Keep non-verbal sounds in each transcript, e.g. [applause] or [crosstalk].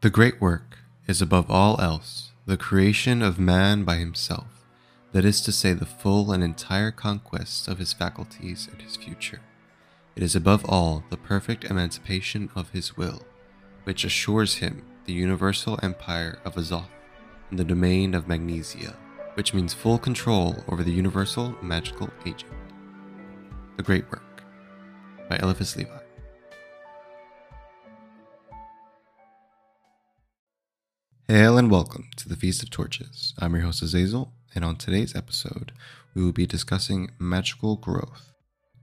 The great work is above all else the creation of man by himself, that is to say, the full and entire conquest of his faculties and his future. It is above all the perfect emancipation of his will, which assures him the universal empire of Azoth and the domain of Magnesia, which means full control over the universal magical agent. The Great Work by Eliphas Levi. Hail and welcome to the Feast of Torches. I'm your host Azazel, and on today's episode, we will be discussing magical growth.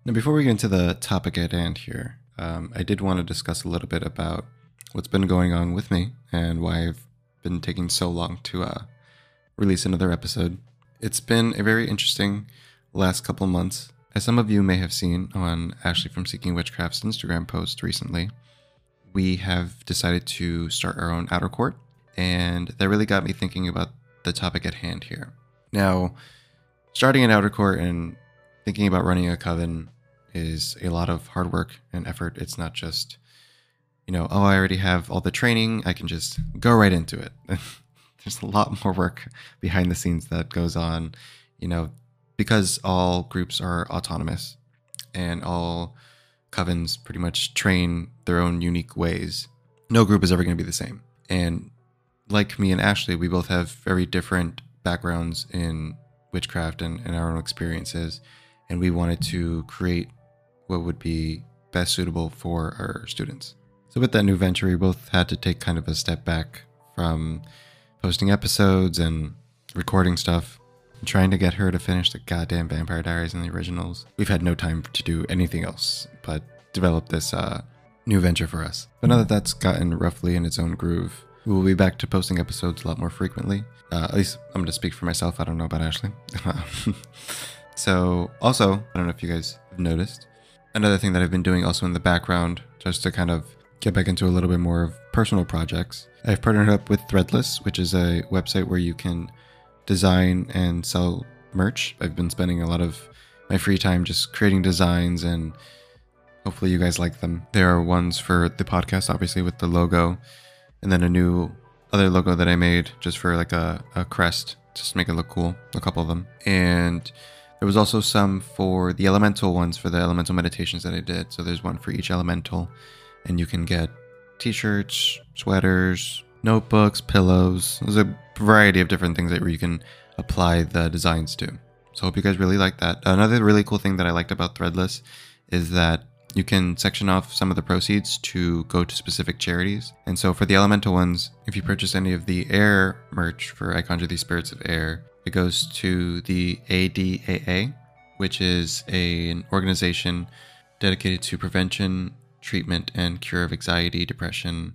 Now, before we get into the topic at hand here, um, I did want to discuss a little bit about what's been going on with me and why I've been taking so long to uh, release another episode. It's been a very interesting last couple months. As some of you may have seen on Ashley from Seeking Witchcraft's Instagram post recently, we have decided to start our own outer court and that really got me thinking about the topic at hand here. Now, starting an outer court and thinking about running a coven is a lot of hard work and effort. It's not just, you know, oh, I already have all the training, I can just go right into it. [laughs] There's a lot more work behind the scenes that goes on, you know, because all groups are autonomous and all covens pretty much train their own unique ways. No group is ever going to be the same. And like me and Ashley, we both have very different backgrounds in witchcraft and, and our own experiences. And we wanted to create what would be best suitable for our students. So, with that new venture, we both had to take kind of a step back from posting episodes and recording stuff, and trying to get her to finish the goddamn Vampire Diaries and the originals. We've had no time to do anything else but develop this uh, new venture for us. But now that that's gotten roughly in its own groove, we will be back to posting episodes a lot more frequently. Uh, at least I'm going to speak for myself. I don't know about Ashley. [laughs] so, also, I don't know if you guys have noticed, another thing that I've been doing also in the background, just to kind of get back into a little bit more of personal projects. I've partnered up with Threadless, which is a website where you can design and sell merch. I've been spending a lot of my free time just creating designs and hopefully you guys like them. There are ones for the podcast, obviously, with the logo and then a new other logo that I made just for like a, a crest, just to make it look cool. A couple of them, and there was also some for the elemental ones for the elemental meditations that I did. So there's one for each elemental, and you can get t-shirts, sweaters, notebooks, pillows. There's a variety of different things that you can apply the designs to. So hope you guys really like that. Another really cool thing that I liked about Threadless is that you can section off some of the proceeds to go to specific charities. And so for the elemental ones, if you purchase any of the air merch for I Conjure These Spirits of Air, it goes to the ADAA, which is a, an organization dedicated to prevention, treatment, and cure of anxiety, depression,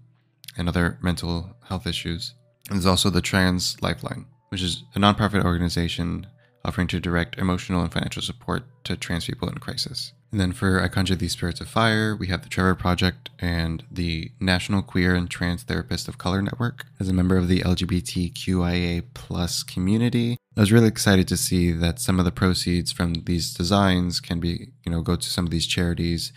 and other mental health issues. And there's also the Trans Lifeline, which is a nonprofit organization offering to direct emotional and financial support to trans people in crisis. And then for I Conjure These Spirits of Fire, we have the Trevor Project and the National Queer and Trans Therapist of Color Network. As a member of the LGBTQIA plus community, I was really excited to see that some of the proceeds from these designs can be, you know, go to some of these charities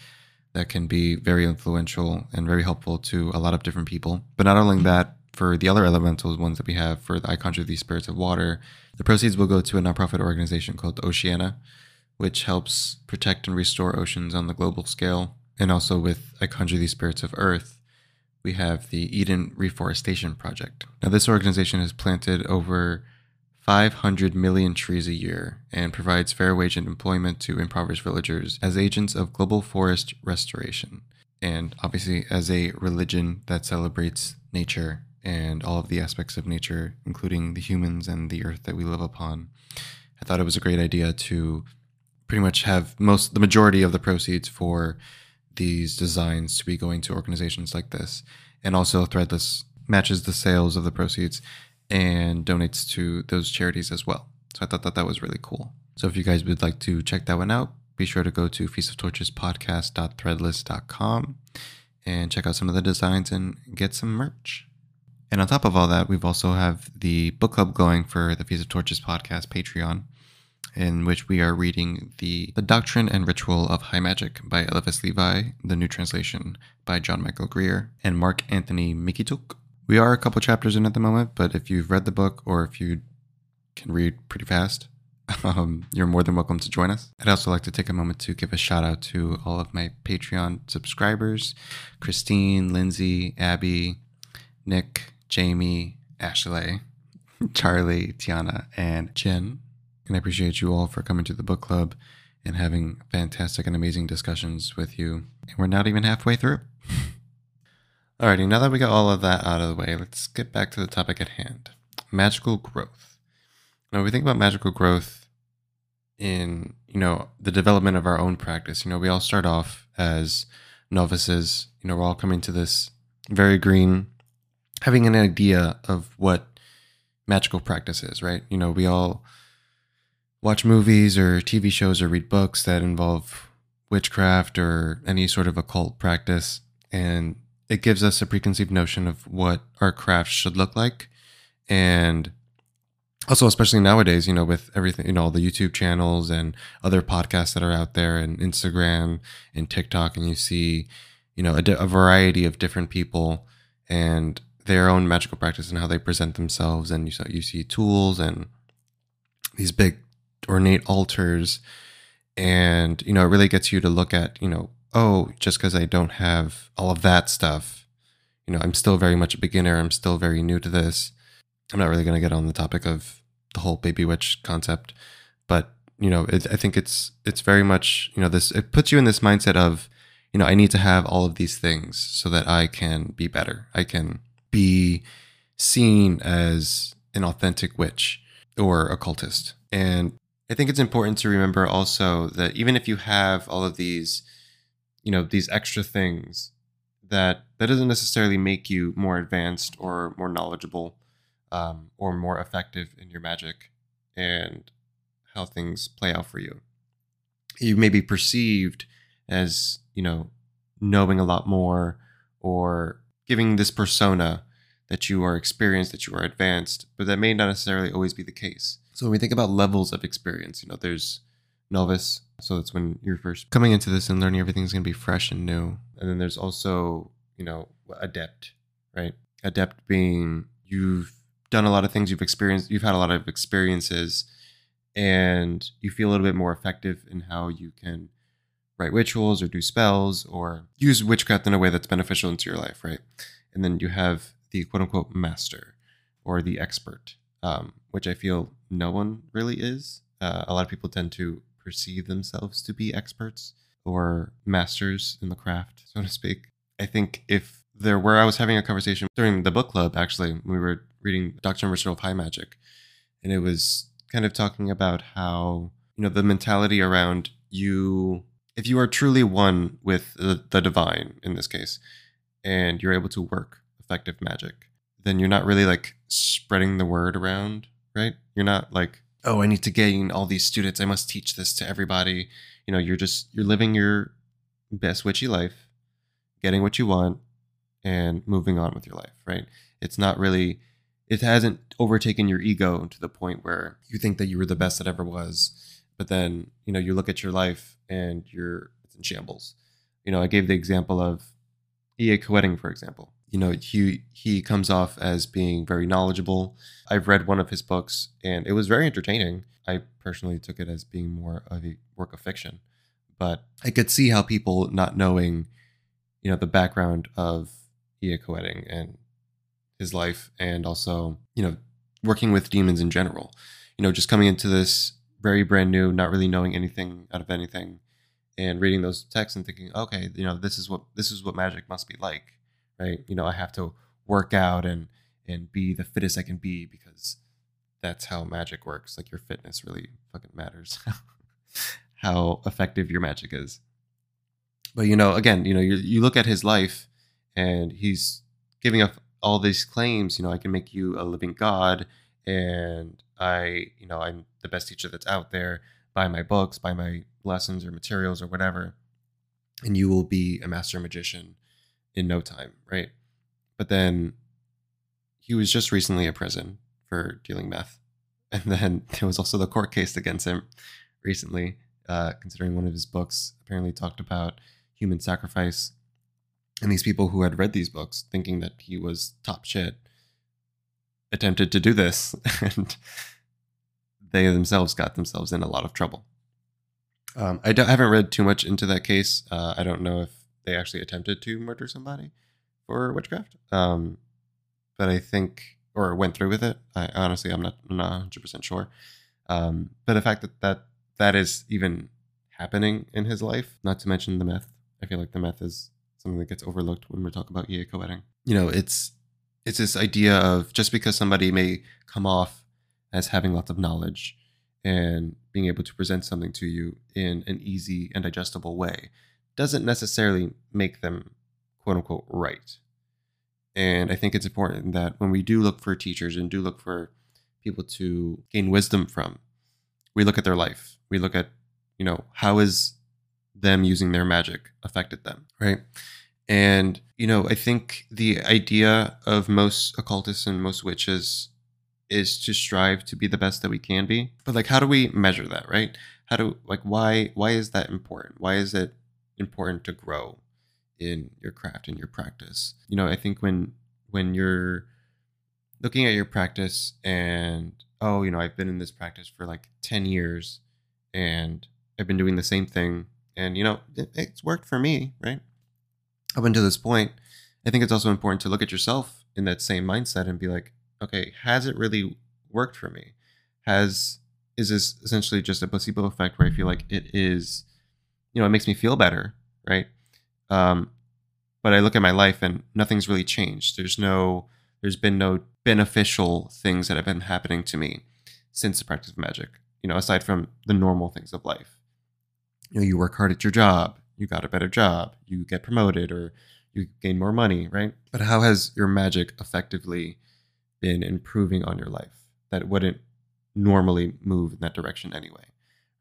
that can be very influential and very helpful to a lot of different people. But not only that, for the other elementals ones that we have for the I Conjure These Spirits of Water, the proceeds will go to a nonprofit organization called Oceana, which helps protect and restore oceans on the global scale. And also with I Conjure These Spirits of Earth, we have the Eden Reforestation Project. Now, this organization has planted over 500 million trees a year and provides fair wage and employment to impoverished villagers as agents of global forest restoration. And obviously, as a religion that celebrates nature and all of the aspects of nature, including the humans and the earth that we live upon, I thought it was a great idea to pretty much have most the majority of the proceeds for these designs to be going to organizations like this. And also threadless matches the sales of the proceeds and donates to those charities as well. So i thought that that was really cool. So if you guys would like to check that one out be sure to go to feast of torches podcast.threadless.com and check out some of the designs and get some merch. And on top of all that we've also have the book club going for the feast of torches podcast patreon in which we are reading the, the Doctrine and Ritual of High Magic by Eliphas Levi, the new translation by John Michael Greer, and Mark Anthony Mikituk, We are a couple chapters in at the moment, but if you've read the book or if you can read pretty fast, [laughs] um, you're more than welcome to join us. I'd also like to take a moment to give a shout out to all of my Patreon subscribers Christine, Lindsay, Abby, Nick, Jamie, Ashley, [laughs] Charlie, Tiana, and Jen. And I appreciate you all for coming to the book club and having fantastic and amazing discussions with you. And we're not even halfway through. [laughs] Alrighty, now that we got all of that out of the way, let's get back to the topic at hand magical growth. Now, we think about magical growth in, you know, the development of our own practice. You know, we all start off as novices, you know, we're all coming to this very green, having an idea of what magical practice is, right? You know, we all watch movies or TV shows or read books that involve witchcraft or any sort of occult practice. And it gives us a preconceived notion of what our craft should look like. And also, especially nowadays, you know, with everything, you know, all the YouTube channels and other podcasts that are out there and Instagram and TikTok, and you see, you know, a, a variety of different people and their own magical practice and how they present themselves. And you, you see tools and these big ornate altars. And, you know, it really gets you to look at, you know, oh, just because I don't have all of that stuff, you know, I'm still very much a beginner. I'm still very new to this. I'm not really going to get on the topic of the whole baby witch concept, but you know, it, I think it's it's very much you know this. It puts you in this mindset of you know I need to have all of these things so that I can be better. I can be seen as an authentic witch or occultist. And I think it's important to remember also that even if you have all of these you know these extra things that that doesn't necessarily make you more advanced or more knowledgeable um, or more effective in your magic and how things play out for you. You may be perceived as you know knowing a lot more or giving this persona that you are experienced that you are advanced but that may not necessarily always be the case so when we think about levels of experience you know there's novice. So that's when you're first coming into this and learning everything's going to be fresh and new. And then there's also, you know, adept, right? Adept being you've done a lot of things, you've experienced, you've had a lot of experiences, and you feel a little bit more effective in how you can write rituals or do spells or use witchcraft in a way that's beneficial into your life, right? And then you have the quote unquote master or the expert, um, which I feel no one really is. Uh, a lot of people tend to perceive themselves to be experts or masters in the craft, so to speak. I think if there were, I was having a conversation during the book club, actually, we were reading and Ritual of High Magic, and it was kind of talking about how, you know, the mentality around you, if you are truly one with the, the divine in this case, and you're able to work effective magic, then you're not really like spreading the word around, right? You're not like oh, I need to gain all these students. I must teach this to everybody. You know, you're just you're living your best witchy life, getting what you want, and moving on with your life, right? It's not really it hasn't overtaken your ego to the point where you think that you were the best that ever was, but then, you know, you look at your life and you're it's in shambles. You know, I gave the example of E.A. Koetting, for example you know he he comes off as being very knowledgeable. I've read one of his books and it was very entertaining. I personally took it as being more of a work of fiction but i could see how people not knowing you know the background of E.A. Koetting and his life and also you know working with demons in general. You know just coming into this very brand new not really knowing anything out of anything and reading those texts and thinking okay you know this is what this is what magic must be like right? You know, I have to work out and and be the fittest I can be because that's how magic works. Like your fitness really fucking matters. [laughs] how effective your magic is. But you know, again, you know, you you look at his life and he's giving up all these claims, you know, I can make you a living god and I, you know, I'm the best teacher that's out there. Buy my books, buy my lessons or materials or whatever, and you will be a master magician in no time, right? But then he was just recently in prison for dealing meth. [laughs] And then there was also the court case against him recently, uh, considering one of his books apparently talked about human sacrifice. And these people who had read these books, thinking that he was top shit, attempted to do this, [laughs] and they themselves got themselves in a lot of trouble. Um, I, I, haven't read too much into that case. Uh, I don't know if they actually attempted to murder somebody for witchcraft, um, but I think or went through with it. I honestly, I'm not not 100 percent sure. Um, but the fact that that that is even happening in his life, not to mention the meth. I feel like the meth is something that gets overlooked when we're talking about EA Koetting. You know, it's it's this idea of just because somebody may come off as having lots of knowledge and being able to present something to you in an easy and digestible way doesn't necessarily make them quote unquote right. And I think it's important that when we do look for teachers and do look for people to gain wisdom from, we look at their life. We look at, you know, how is them using their magic affected them, right? And, you know, I think the idea of most occultists and most witches is to strive to be the best that we can be. But like how do we measure that, right? How do like why why is that important? Why is it important to grow in your craft and your practice? You know, I think when when you're looking at your practice and oh, you know, I've been in this practice for like 10 years and I've been doing the same thing and you know, it, it's worked for me, right? Up until this point, I think it's also important to look at yourself in that same mindset and be like, okay, has it really worked for me? Has is this essentially just a placebo effect where I feel like it is, you know, it makes me feel better, right? Um, but I look at my life and nothing's really changed. There's no, there's been no beneficial things that have been happening to me since the practice of magic. You know, aside from the normal things of life. You know, you work hard at your job, you got a better job, you get promoted, or you gain more money, right? But how has your magic effectively been improving on your life that wouldn't normally move in that direction anyway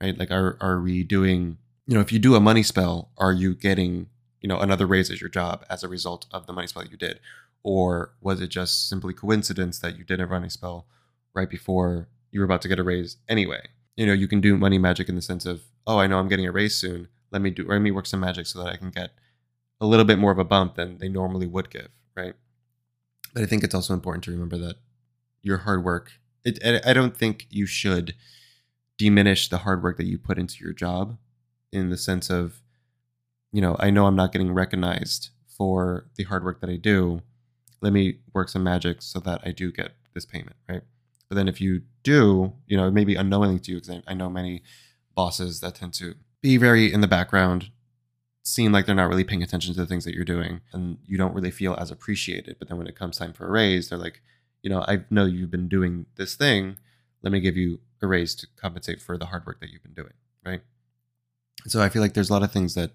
right like are are we doing you know if you do a money spell are you getting you know another raise at your job as a result of the money spell you did? Or was it just simply coincidence that you did a money spell right before you were about to get a raise anyway? You know you can do money magic in the sense of oh i know i'm getting a raise soon. Let me do let me work some magic so that i can get a little bit more of a bump than they normally would give right? But I think it's also important to remember that your hard work, it, I don't think you should diminish the hard work that you put into your job in the sense of, you know, I know I'm not getting recognized for the hard work that I do. Let me work some magic so that I do get this payment, right? But then if you do, you know, maybe unknowingly to you, because I know many bosses that tend to be very in the background, seem like they're not really paying attention to the things that you're doing and you don't really feel as appreciated. But then when it comes time for a raise, they're like, you know, I know you've been doing this thing. Let me give you a raise to compensate for the hard work that you've been doing. Right. So I feel like there's a lot of things that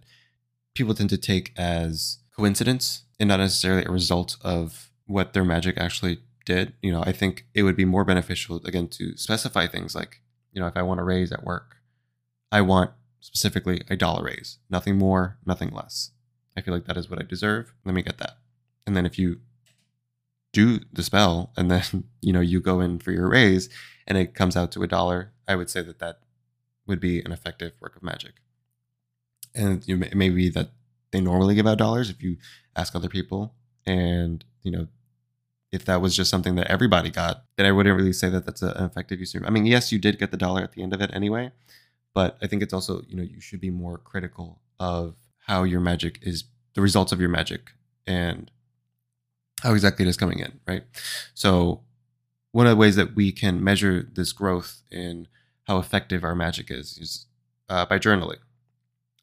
people tend to take as coincidence and not necessarily a result of what their magic actually did. You know, I think it would be more beneficial again to specify things like, you know, if I want a raise at work, I want specifically a dollar raise. Nothing more, nothing less. I feel like that is what I deserve. Let me get that. And then if you do the spell and then, [laughs] you know, you go in for your raise and it comes out to a dollar, I would say that that would be an effective work of magic. And you may, it may be that they normally give out dollars if you ask other people. And, you know, if that was just something that everybody got, then I wouldn't really say that that's an effective use of. I mean, yes, you did get the dollar at the end of it anyway, but I think it's also, you know, you should be more critical of how your magic is, the results of your magic and how exactly it is coming in, right? So, one of the ways that we can measure this growth in how effective our magic is is uh, by journaling.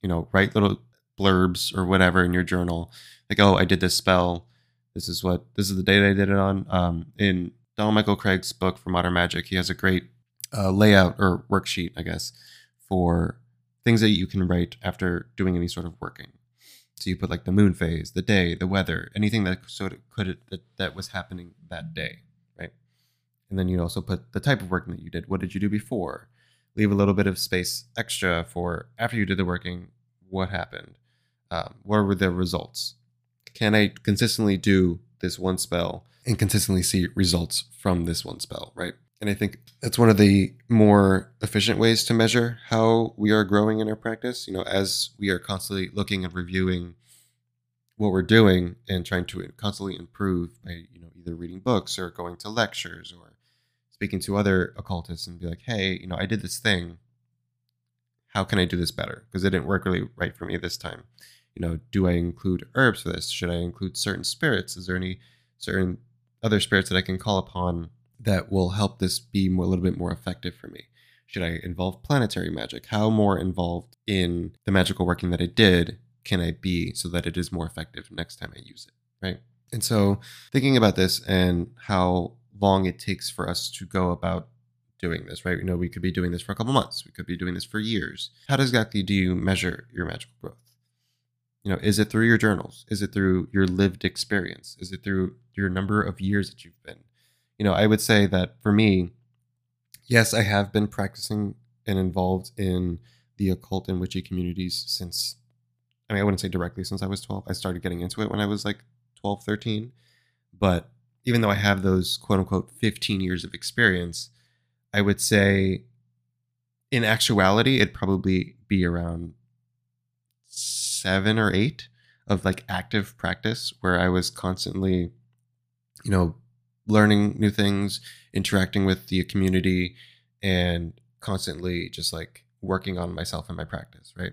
You know, write little blurbs or whatever in your journal, like, oh, I did this spell. This is what this is the date I did it on. Um, in Donald Michael Kraig's book for Modern Magic, he has a great uh, layout or worksheet, I guess, for things that you can write after doing any sort of working. So you put like the moon phase, the day, the weather, anything that sort of could that, that was happening that day, right? And then you also put the type of working that you did. What did you do before? Leave a little bit of space extra for after you did the working. What happened? Um, what were the results? Can I consistently do this one spell and consistently see results from this one spell, right? And I think that's one of the more efficient ways to measure how we are growing in our practice. You know, as we are constantly looking and reviewing what we're doing and trying to constantly improve by you know either reading books or going to lectures or speaking to other occultists and be like, hey, you know, I did this thing. How can I do this better? Because it didn't work really right for me this time. You know, do I include herbs for this? Should I include certain spirits? Is there any certain other spirits that I can call upon that will help this be more, a little bit more effective for me? Should I involve planetary magic? How more involved in the magical working that I did can I be so that it is more effective next time I use it? Right. And so thinking about this and how long it takes for us to go about doing this, right? You know, we could be doing this for a couple months, we could be doing this for years. How exactly do you measure your magical growth? You know, is it through your journals? Is it through your lived experience? Is it through your number of years that you've been? You know, I would say that for me, yes, I have been practicing and involved in the occult and witchy communities since, I mean, I wouldn't say directly since I was 12. I started getting into it when I was like 12, 13. But even though I have those quote unquote 15 years of experience, I would say in actuality, it'd probably be around seven or eight of like active practice where I was constantly, you know, learning new things, interacting with the community, and constantly just like working on myself and my practice, right?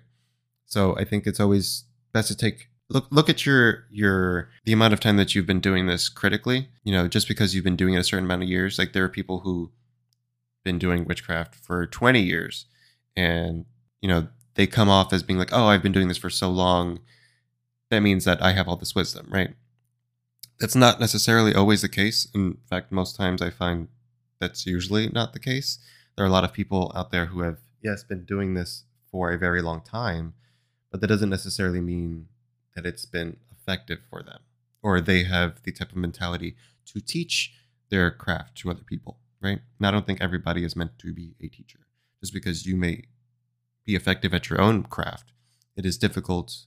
So I think it's always best to take look look at your your the amount of time that you've been doing this critically. You know, just because you've been doing it a certain amount of years, like there are people who been doing witchcraft for 20 years and you know they come off as being like oh i've been doing this for so long. That means that i have all this wisdom right? That's not necessarily always the case. In fact most times i find that's usually not the case. There are a lot of people out there who have yes been doing this for a very long time but that doesn't necessarily mean that it's been effective for them or they have the type of mentality to teach their craft to other people, right? And I don't think everybody is meant to be a teacher. Just because you may be effective at your own craft, it is difficult.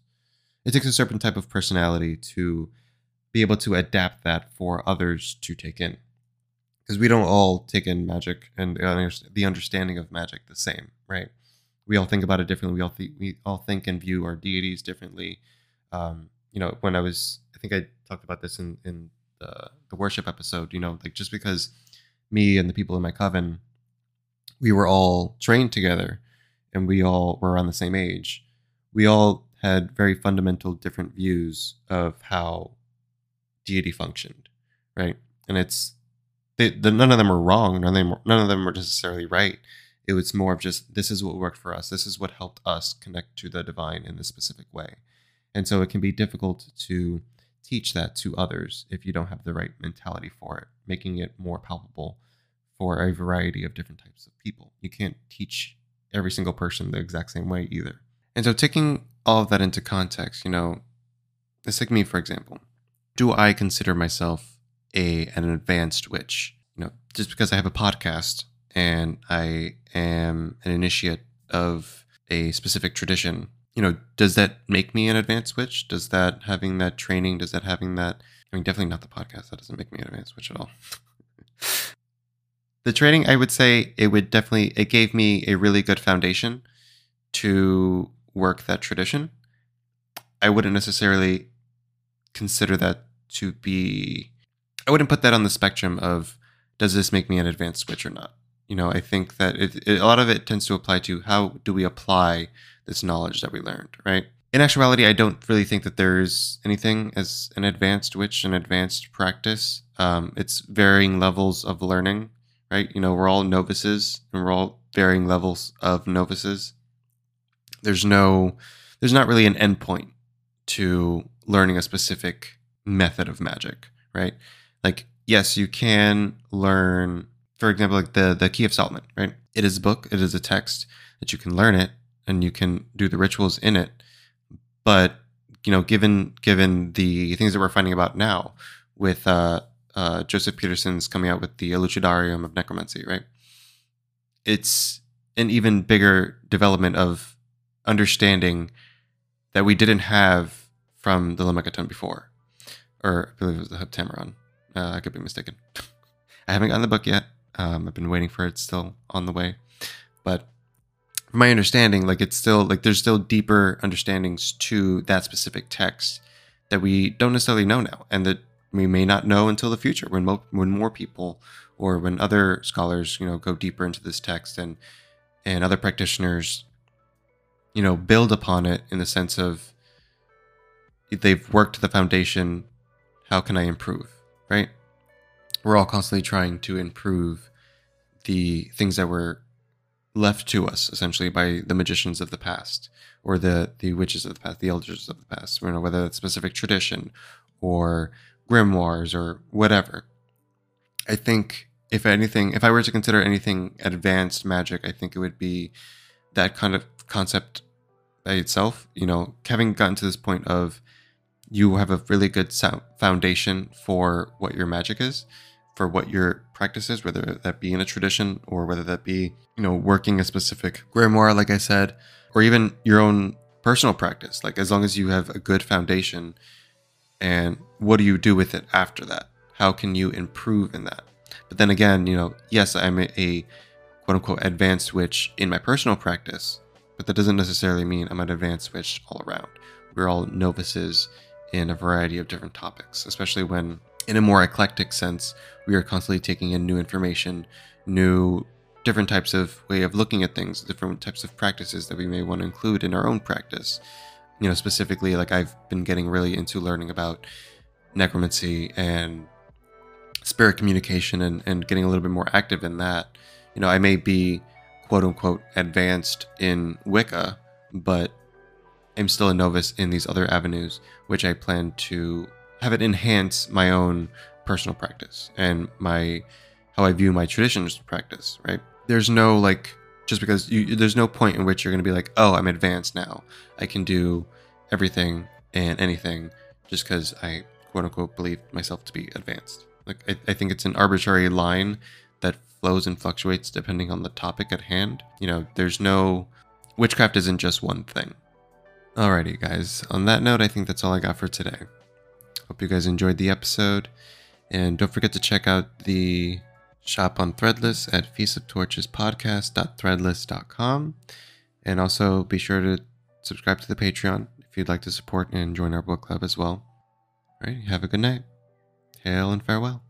It takes a certain type of personality to be able to adapt that for others to take in. Because we don't all take in magic and the understanding of magic the same, right? We all think about it differently. We all th- we all think and view our deities differently um, you know, when I was, I think I talked about this in, in the, the worship episode, you know, like just because me and the people in my coven, we were all trained together and we all were around the same age, we all had very fundamental different views of how deity functioned, right? And it's, they, the, none of them are wrong, none of them, none of them were necessarily right. It was more of just this is what worked for us. This is what helped us connect to the divine in this specific way. And so it can be difficult to teach that to others if you don't have the right mentality for it, making it more palpable for a variety of different types of people. You can't teach every single person the exact same way either. And so taking all of that into context, you know, let's take me for example. Do I consider myself a an advanced witch? You know, just because I have a podcast and I am an initiate of a specific tradition you know, does that make me an advanced witch? Does that having that training, does that having that, I mean, definitely not the podcast. That doesn't make me an advanced witch at all. [laughs] the training, I would say it would definitely, it gave me a really good foundation to work that tradition. I wouldn't necessarily consider that to be, I wouldn't put that on the spectrum of, does this make me an advanced witch or not? You know, I think that it, it, a lot of it tends to apply to how do we apply this knowledge that we learned, right? In actuality, I don't really think that there's anything as an advanced witch, an advanced practice. Um, it's varying levels of learning, right? You know, we're all novices and we're all varying levels of novices. There's no, there's not really an endpoint to learning a specific method of magic, right? Like, yes, you can learn, for example, like the the Key of Solomon, right? It is a book, it is a text that you can learn it, and you can do the rituals in it. But you know, given given the things that we're finding about now with uh, uh, Joseph Peterson's coming out with the Elucidarium of Necromancy, right? It's an even bigger development of understanding that we didn't have from the Lemegeton before, or I believe it was the Heptameron. Uh, I could be mistaken. [laughs] I haven't gotten the book yet. Um, I've been waiting for it, still on the way, but from my understanding, like it's still like there's still deeper understandings to that specific text that we don't necessarily know now, and that we may not know until the future when mo- when more people or when other scholars you know go deeper into this text and and other practitioners you know build upon it in the sense of they've worked the foundation how can i improve right? We're all constantly trying to improve the things that were left to us essentially by the magicians of the past or the the witches of the past the elders of the past you know whether that's specific tradition or grimoires or whatever. I think if anything if i were to consider anything advanced magic i think it would be that kind of concept by itself you know having gotten to this point of you have a really good foundation for what your magic is for what your practice is, whether that be in a tradition or whether that be, you know, working a specific grimoire, like I said, or even your own personal practice. Like as long as you have a good foundation and what do you do with it after that? How can you improve in that? But then again, you know, yes, I'm a, a quote unquote advanced witch in my personal practice, but that doesn't necessarily mean I'm an advanced witch all around. We're all novices in a variety of different topics, especially when in a more eclectic sense, we are constantly taking in new information, new different types of way of looking at things, different types of practices that we may want to include in our own practice. You know, specifically, like I've been getting really into learning about necromancy and spirit communication and, and getting a little bit more active in that. You know, I may be quote unquote advanced in Wicca, but I'm still a novice in these other avenues, which I plan to have it enhance my own personal practice and my how I view my traditions practice, right? There's no like just because you there's no point in which you're going to be like, "Oh, I'm advanced now. I can do everything and anything just cuz I quote unquote believe myself to be advanced." Like I, I think it's an arbitrary line that flows and fluctuates depending on the topic at hand. You know, there's no witchcraft isn't just one thing. Alrighty, guys. On that note, I think that's all I got for today. Hope you guys enjoyed the episode. And don't forget to check out the shop on Threadless at feastoftorchespodcast.threadless.com. And also be sure to subscribe to the Patreon if you'd like to support and join our book club as well. All right, have a good night. Hail and farewell.